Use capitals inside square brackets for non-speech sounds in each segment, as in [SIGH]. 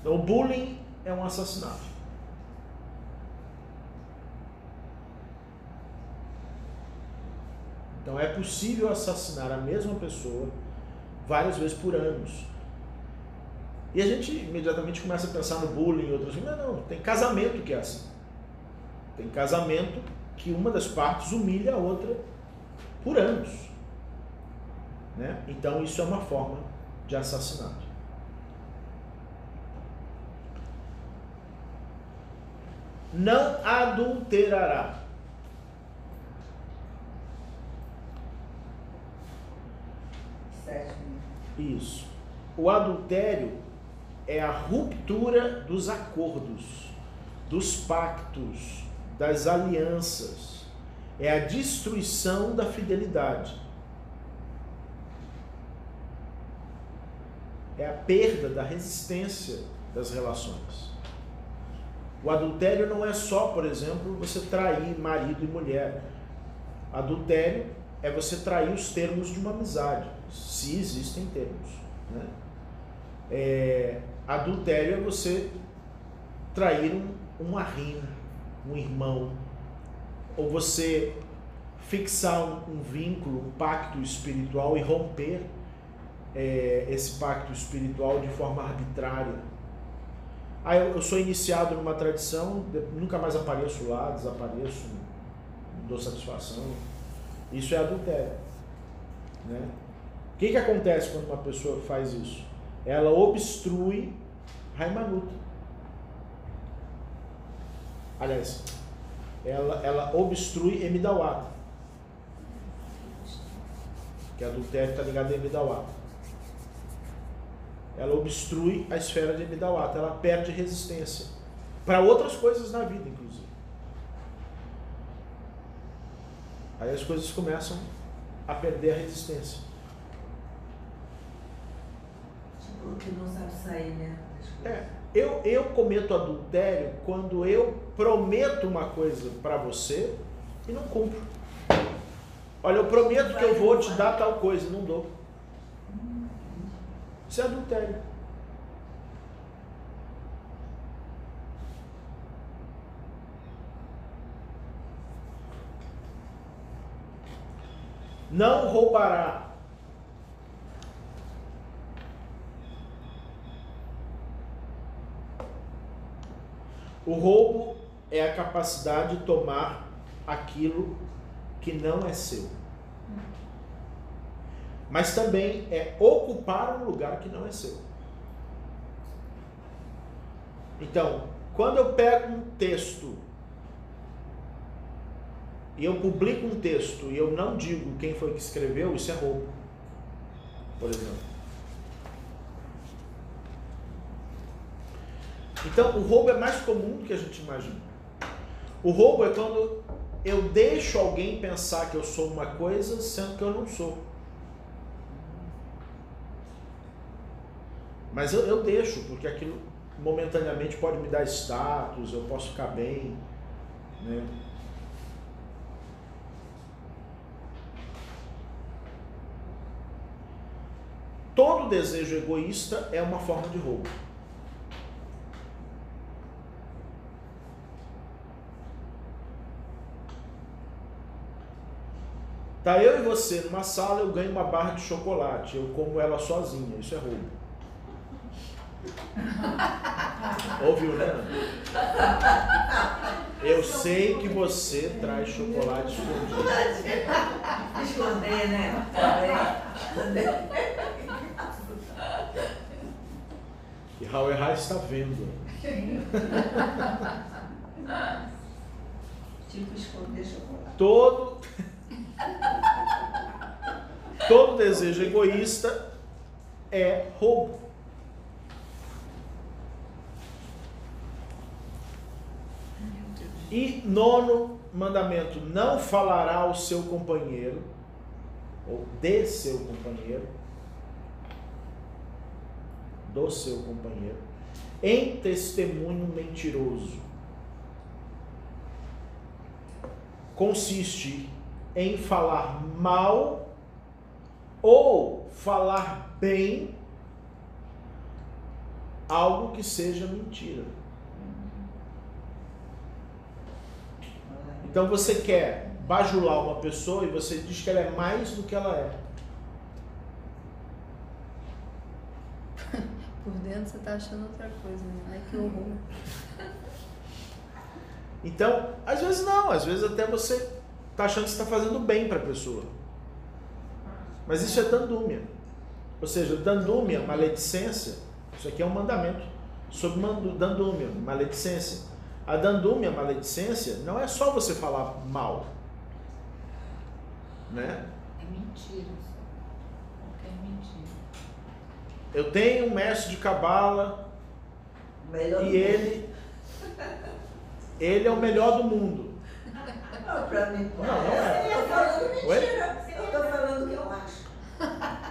Então, o bullying é um assassinato. Então, é possível assassinar a mesma pessoa várias vezes por anos. E a gente imediatamente começa a pensar no bullying e outras coisas. Não, não, tem casamento que é assim. Tem casamento que uma das partes humilha a outra por anos. Né? Então isso é uma forma de assassinato. Não adulterará. Isso. O adultério é a ruptura dos acordos, dos pactos, das alianças, é a destruição da fidelidade. É a perda da resistência das relações. O adultério não é só, por exemplo, você trair marido e mulher. Adultério é você trair os termos de uma amizade, se existem termos. Né? É, Adultério é você trair um, um arrinho, um irmão, ou você fixar um, um vínculo, um pacto espiritual e romper é, esse pacto espiritual de forma arbitrária. Ah, eu, sou iniciado numa tradição, nunca mais apareço lá, desapareço, dou satisfação. Isso é adultério. Né? O que, que acontece quando uma pessoa faz isso? ela obstrui Raimanuta. Aliás, ela, ela obstrui Emidawata. Que adultério está ligado a Emidawata. Ela obstrui a esfera de Emidawata. Ela perde resistência. Para outras coisas na vida, inclusive. Aí as coisas começam a perder a resistência. que não sabe sair, né? É, eu, eu cometo adultério quando eu prometo uma coisa para você e não cumpro. Olha, eu prometo que eu vou te dar tal coisa, não dou. Isso é adultério. Não roubará O roubo é a capacidade de tomar aquilo que não é seu. Mas também é ocupar um lugar que não é seu. Então, quando eu pego um texto e eu publico um texto e eu não digo quem foi que escreveu, isso é roubo. Por exemplo. Então, o roubo é mais comum do que a gente imagina. O roubo é quando eu deixo alguém pensar que eu sou uma coisa, sendo que eu não sou. Mas eu, eu deixo, porque aquilo momentaneamente pode me dar status, eu posso ficar bem. Né? Todo desejo egoísta é uma forma de roubo. Tá eu e você numa sala, eu ganho uma barra de chocolate, eu como ela sozinha, isso é roubo. [LAUGHS] Ouviu, né? Eu sei que você traz chocolate escondido. Esconder, [LAUGHS] né? E Raul Errado está vendo. Tipo esconder chocolate. Todo. Todo desejo egoísta é roubo. E nono mandamento: não falará ao seu companheiro, ou de seu companheiro, do seu companheiro, em testemunho mentiroso. Consiste em falar mal ou falar bem algo que seja mentira. Então você quer bajular uma pessoa e você diz que ela é mais do que ela é. [LAUGHS] Por dentro você tá achando outra coisa, né? Ai, que horror. [LAUGHS] Então, às vezes não, às vezes até você tá achando que está fazendo bem para a pessoa. Mas isso é dandúmia. Ou seja, dandúmia, maledicência, isso aqui é um mandamento sobre dandúmia, maledicência. A dandúmia, maledicência, não é só você falar mal. Né? É mentira. Qualquer mentira. Eu tenho um mestre de cabala e ele ele é o melhor do mundo. Não, pra mim. Não, não é. Eu tô falando mentira. Oi? Eu tô falando o que eu acho.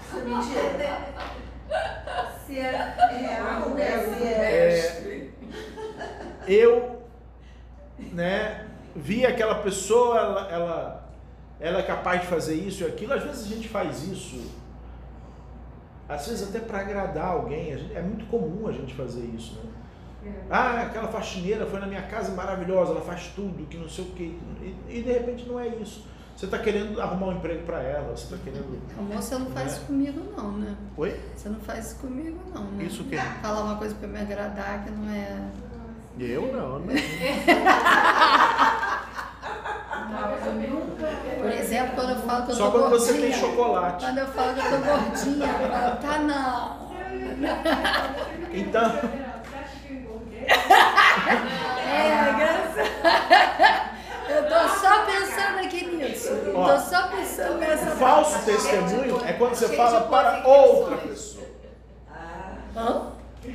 Isso é mentira. Se é real, né? Se é. É, eu, né, vi aquela pessoa, ela, ela, ela é capaz de fazer isso e aquilo. Às vezes a gente faz isso, às vezes até para agradar alguém. Gente, é muito comum a gente fazer isso, né? Ah, aquela faxineira foi na minha casa maravilhosa, ela faz tudo, que não sei o quê. E, e de repente não é isso. Você está querendo arrumar um emprego para ela, você está querendo. Amor, você não faz Né? isso comigo, não, né? Oi? Você não faz isso comigo, não, né? Isso o quê? Falar uma coisa pra me agradar que não é. Eu não, né? Por exemplo, quando eu falo que eu Só tô quando você tem chocolate. Quando eu falo que eu tô gordinha, eu falo, tá não. Então, É, graças. Eu tô só pensando aqui nisso. Ó, tô só pensando nessa falso testemunho é quando você fala para outra pessoa.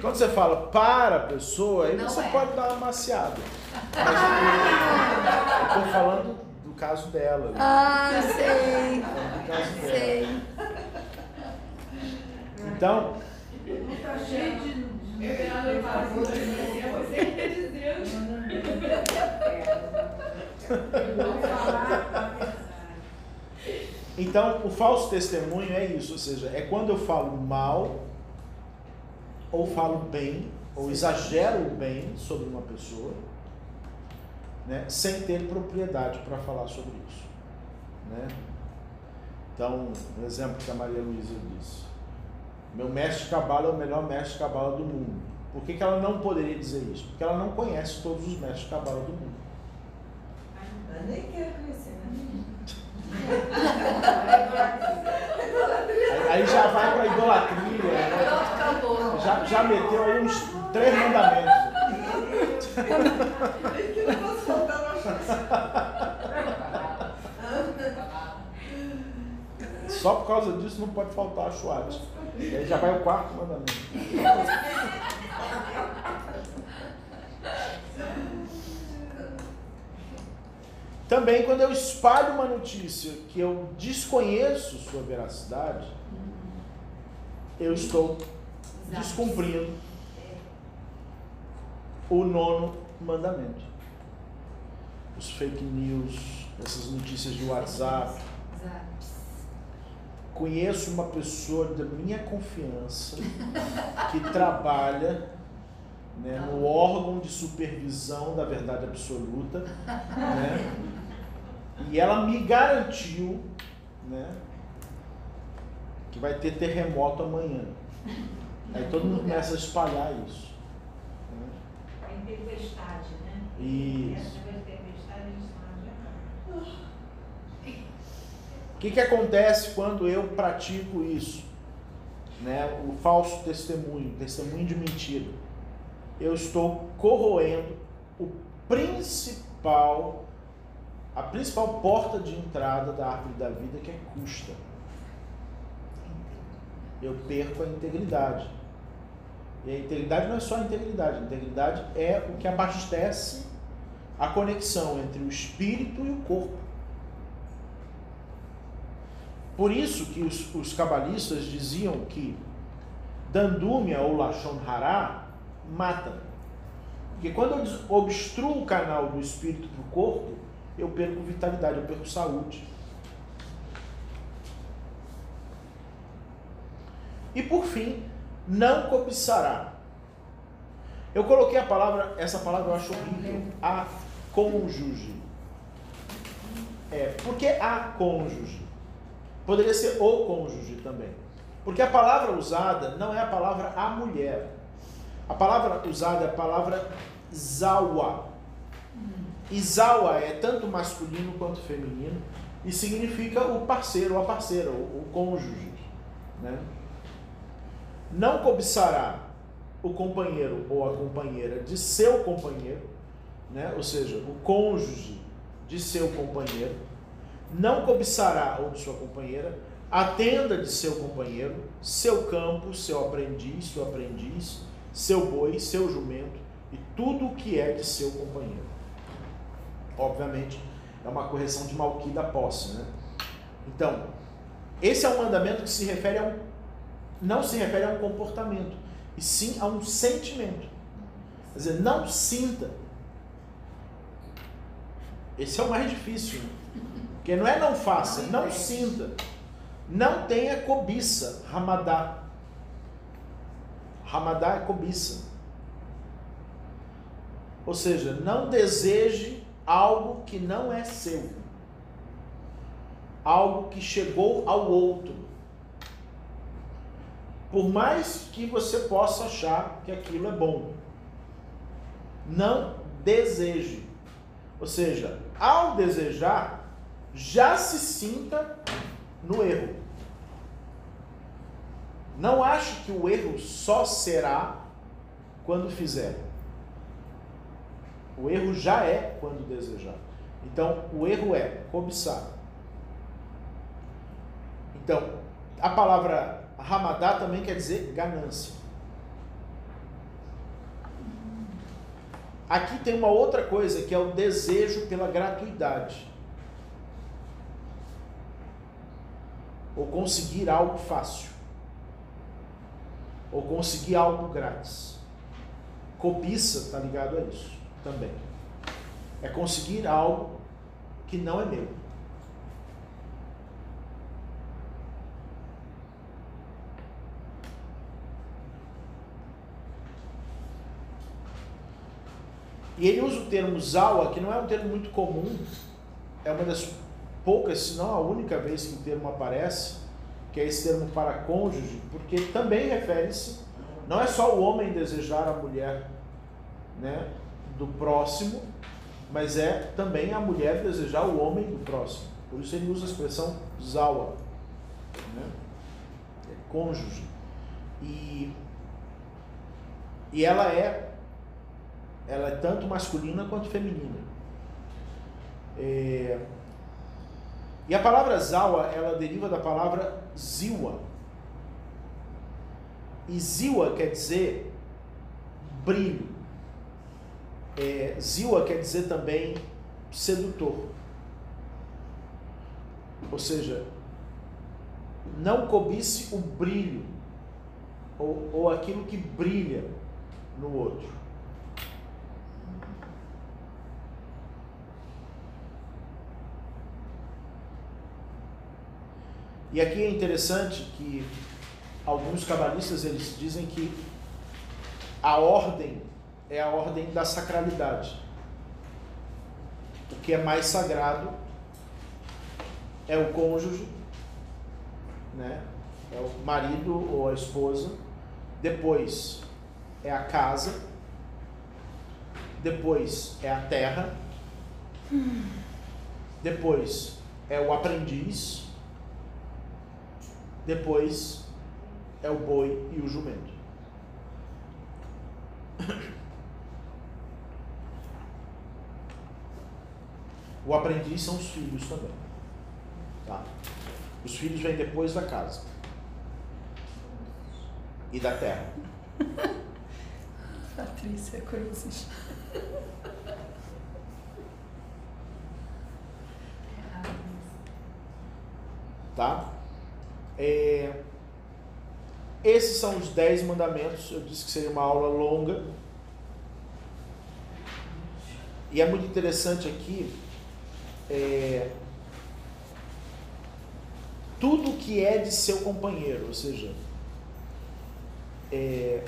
Quando você fala para a pessoa, aí Não você é. pode dar uma maciada. Mas eu tô falando do caso dela. né? Ah, sei. Do caso dela. Sei. Então, Tá cheio de então, o falso testemunho é isso, ou seja, é quando eu falo mal, ou falo bem, ou exagero o bem sobre uma pessoa, né, sem ter propriedade para falar sobre isso. Né? Então, um exemplo que a Maria Luísa disse. Meu mestre de cabala é o melhor mestre de cabala do mundo. Por que, que ela não poderia dizer isso? Porque ela não conhece todos os mestres de cabala do mundo. Eu nem quero conhecer, né? Aí, aí já vai para idolatria. né? Já, meteu aí uns três mandamentos. Só por causa disso não pode faltar a chuate. E aí já vai o quarto mandamento. Também quando eu espalho uma notícia que eu desconheço sua veracidade, eu estou descumprindo o nono mandamento. Os fake news, essas notícias de WhatsApp. Conheço uma pessoa da minha confiança que trabalha né, no órgão de supervisão da verdade absoluta, né, e ela me garantiu né, que vai ter terremoto amanhã. Aí todo mundo começa a espalhar isso. né. Tem tempestade, né? Isso. O que, que acontece quando eu pratico isso? Né? O falso testemunho, testemunho de mentira. Eu estou corroendo o principal, a principal porta de entrada da árvore da vida, que é custa. Eu perco a integridade. E a integridade não é só a integridade, a integridade é o que abastece a conexão entre o espírito e o corpo. Por isso que os, os cabalistas diziam que Dandúmia ou Lachon Hará mata. Porque quando eu obstruo o canal do espírito para o corpo, eu perco vitalidade, eu perco saúde. E por fim, não cobiçará. Eu coloquei a palavra, essa palavra eu acho horrível, a cônjuge. É, por que a cônjuge? Poderia ser o cônjuge também. Porque a palavra usada não é a palavra a mulher. A palavra usada é a palavra zawa. E zawa é tanto masculino quanto feminino e significa o parceiro a parceira, o, o cônjuge. Né? Não cobiçará o companheiro ou a companheira de seu companheiro, né? ou seja, o cônjuge de seu companheiro, não cobiçará ou de sua companheira a tenda de seu companheiro, seu campo, seu aprendiz, seu aprendiz, seu boi, seu jumento e tudo o que é de seu companheiro. Obviamente, é uma correção de malqui da posse, né? Então, esse é um mandamento que se refere a um, não se refere a um comportamento, e sim a um sentimento. Quer dizer, não sinta. Esse é o mais difícil. Né? Porque não é não faça, não sinta. Não tenha cobiça, ramadá. Ramadá é cobiça. Ou seja, não deseje algo que não é seu. Algo que chegou ao outro. Por mais que você possa achar que aquilo é bom. Não deseje. Ou seja, ao desejar, já se sinta no erro. Não ache que o erro só será quando fizer. O erro já é quando desejar. Então, o erro é cobiçar. Então, a palavra ramadá também quer dizer ganância. Aqui tem uma outra coisa que é o desejo pela gratuidade. Ou conseguir algo fácil. Ou conseguir algo grátis. Cobiça está ligado a isso também. É conseguir algo que não é meu. E ele usa o termo zawa, que não é um termo muito comum, é uma das poucas, se não a única vez que o termo aparece, que é esse termo para cônjuge, porque também refere-se, não é só o homem desejar a mulher, né, do próximo, mas é também a mulher desejar o homem do próximo. Por isso ele usa a expressão zawa, né? é cônjuge. E, e ela é ela é tanto masculina quanto feminina. É, e a palavra zawa, ela deriva da palavra ziwa. E ziwa quer dizer brilho. É, ziwa quer dizer também sedutor. Ou seja, não cobice o brilho ou, ou aquilo que brilha no outro. E aqui é interessante que alguns cabalistas eles dizem que a ordem é a ordem da sacralidade. O que é mais sagrado é o cônjuge, né? é o marido ou a esposa, depois é a casa, depois é a terra, depois é o aprendiz, depois é o boi e o jumento. O aprendiz são os filhos também. Tá? Os filhos vêm depois da casa e da terra. [LAUGHS] Patrícia Cruzes. [LAUGHS] Tá? É, esses são os dez mandamentos. Eu disse que seria uma aula longa. E é muito interessante aqui é, tudo que é de seu companheiro, ou seja, é,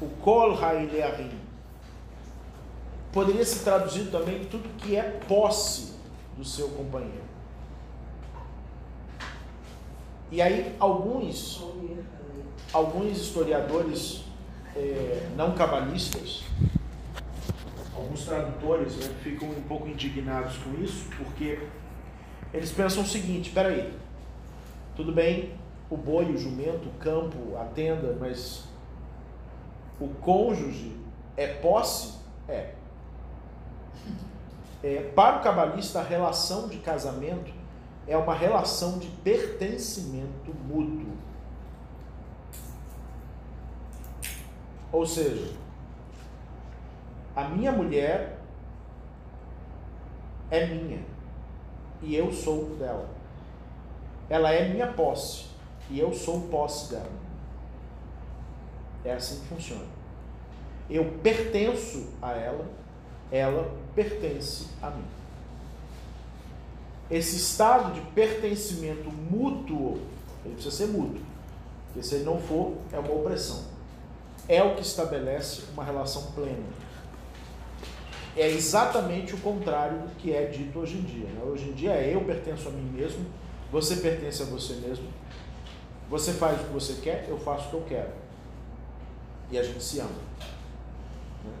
o Kol Hailearim. Poderia ser traduzido também tudo que é posse do seu companheiro. E aí alguns, alguns historiadores é, não cabalistas, alguns tradutores né, ficam um pouco indignados com isso, porque eles pensam o seguinte, peraí, tudo bem, o boi, o jumento, o campo, a tenda, mas o cônjuge é posse? É. é. Para o cabalista, a relação de casamento é uma relação de pertencimento mútuo. Ou seja, a minha mulher é minha e eu sou dela. Ela é minha posse e eu sou posse dela. É assim que funciona. Eu pertenço a ela, ela pertence a mim. Esse estado de pertencimento mútuo, ele precisa ser mútuo, porque se ele não for, é uma opressão. É o que estabelece uma relação plena. É exatamente o contrário do que é dito hoje em dia. Né? Hoje em dia é eu pertenço a mim mesmo, você pertence a você mesmo, você faz o que você quer, eu faço o que eu quero e a gente se ama. Né?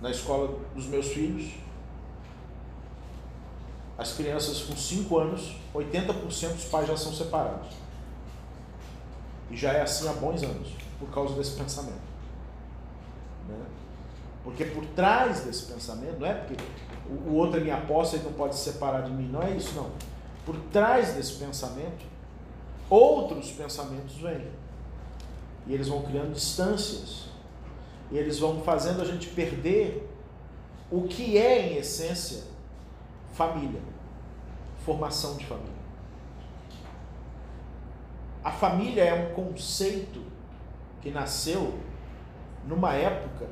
Na escola dos meus filhos, as crianças com 5 anos, 80% dos pais já são separados. E já é assim há bons anos, por causa desse pensamento. Né? Porque por trás desse pensamento, não é porque o outro é minha posse e não pode se separar de mim, não é isso não. Por trás desse pensamento, outros pensamentos vêm. E eles vão criando distâncias. E eles vão fazendo a gente perder o que é, em essência, família. Formação de família. A família é um conceito que nasceu numa época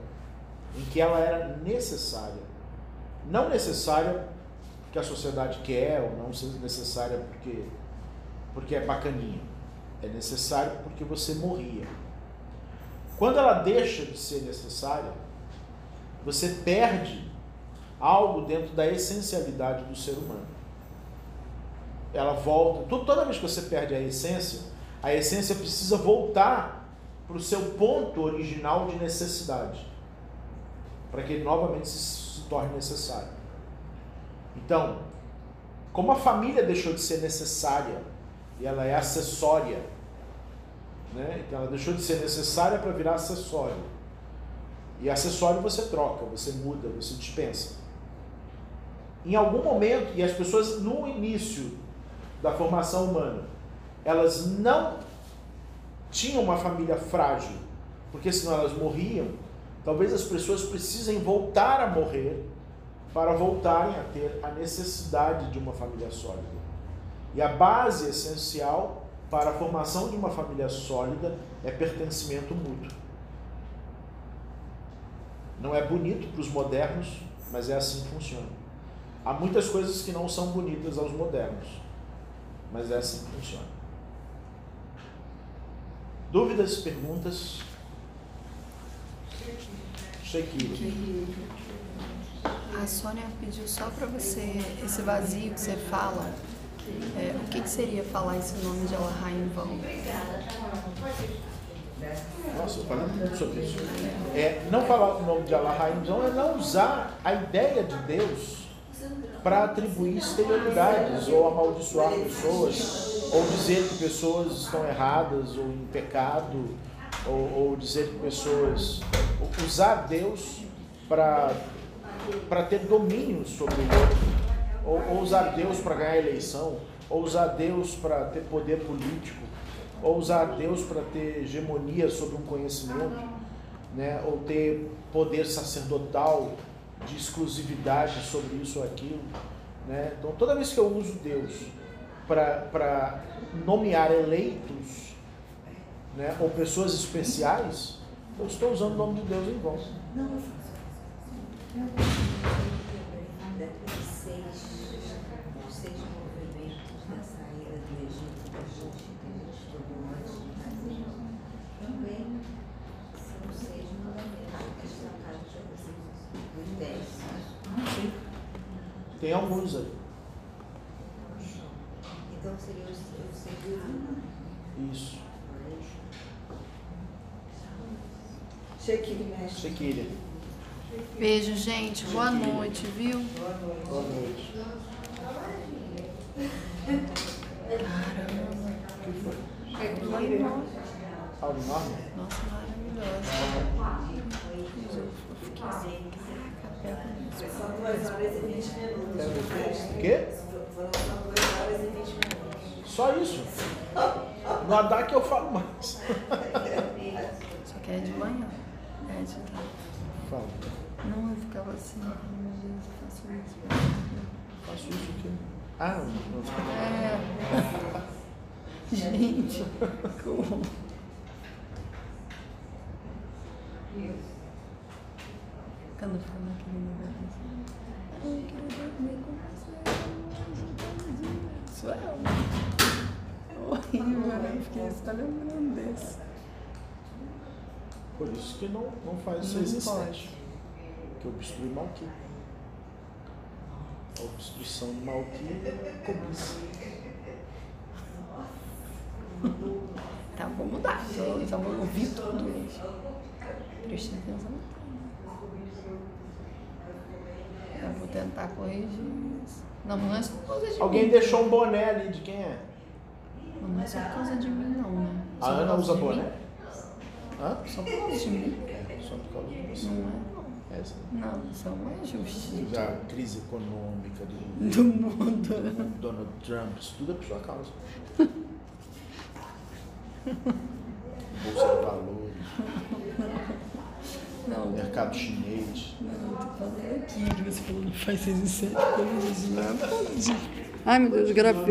em que ela era necessária. Não necessária porque a sociedade quer, ou não necessária porque, porque é bacaninha. É necessário porque você morria. Quando ela deixa de ser necessária, você perde algo dentro da essencialidade do ser humano. Ela volta. Toda vez que você perde a essência, a essência precisa voltar para o seu ponto original de necessidade, para que ele novamente se, se torne necessário. Então, como a família deixou de ser necessária e ela é acessória né? Então ela deixou de ser necessária para virar acessório. E acessório você troca, você muda, você dispensa. Em algum momento, e as pessoas no início da formação humana, elas não tinham uma família frágil, porque senão elas morriam. Talvez as pessoas precisem voltar a morrer para voltarem a ter a necessidade de uma família sólida. E a base essencial para a formação de uma família sólida é pertencimento mútuo. Não é bonito para os modernos, mas é assim que funciona. Há muitas coisas que não são bonitas aos modernos, mas é assim que funciona. Dúvidas, perguntas? Shakira. A Sônia pediu só para você, esse vazio que você fala, é, o que, que, seria falar esse nome de Allah em vão? Nossa, falei muito sobre isso. É, não falar o nome de Allah em vão é não usar a ideia de Deus para atribuir exterioridades ou amaldiçoar pessoas ou dizer que pessoas estão erradas ou em pecado ou, ou dizer que pessoas usar Deus para ter domínio sobre o outro ou, ou usar Deus para ganhar eleição, ou usar Deus para ter poder político, ou usar Deus para ter hegemonia sobre um conhecimento, né? ou ter poder sacerdotal de exclusividade sobre isso ou aquilo. Né? Então, toda vez que eu uso Deus para nomear eleitos né? ou pessoas especiais, eu estou usando o nome de Deus em vão. Não, Ou seja, esta carta dos 10. Sim. Tem alguns aí. Então seria o, seguro. Isso. Chequilho, mestre. Sequilha. Beijo, gente. Boa noite, viu? Boa noite. O que foi? Enorme. Algo enorme? Nossa, maravilhosa. Eu fiquei caraca, pega. São 2 horas e 20 minutos. O quê? Foram só 2 horas e 20 minutos. Só isso? No Haddad eu falo mais. Só que é de manhã. É de tarde. Fala. Não, eu ficava assim, meu Deus, eu faço isso. Faço isso aqui. Ah, não. É. Gente, como? Quando fala aquele negócio assim, eu queria dormir com você. Isso é fiquei só lembrando desse. Por isso que não, não faz Não seis e pode. sete. Que obstrui Malqui. A obstrução de Malqui é cobiça. Tá, vou mudar. Já vou ouvir tudo hoje. Preste atenção. Eu vou tentar corrigir isso. Não, não é causa de Alguém mim. deixou um boné ali de quem é? Não é só por causa de mim, não, né? A Só por Ana usa boné? Hã? Só por causa de mim. É, só por causa de você. Não é, É essa. não. Não, isso não é justiça. A crise econômica do Do mundo. [LAUGHS] Donald Trump, isso tudo é por sua causa. [LAUGHS] Bolsa de valores, [LAUGHS] mercado chinês. não, tô falando aqui você falou que faz 6 e 7 corrigir. Ai, meu Deus, gravei.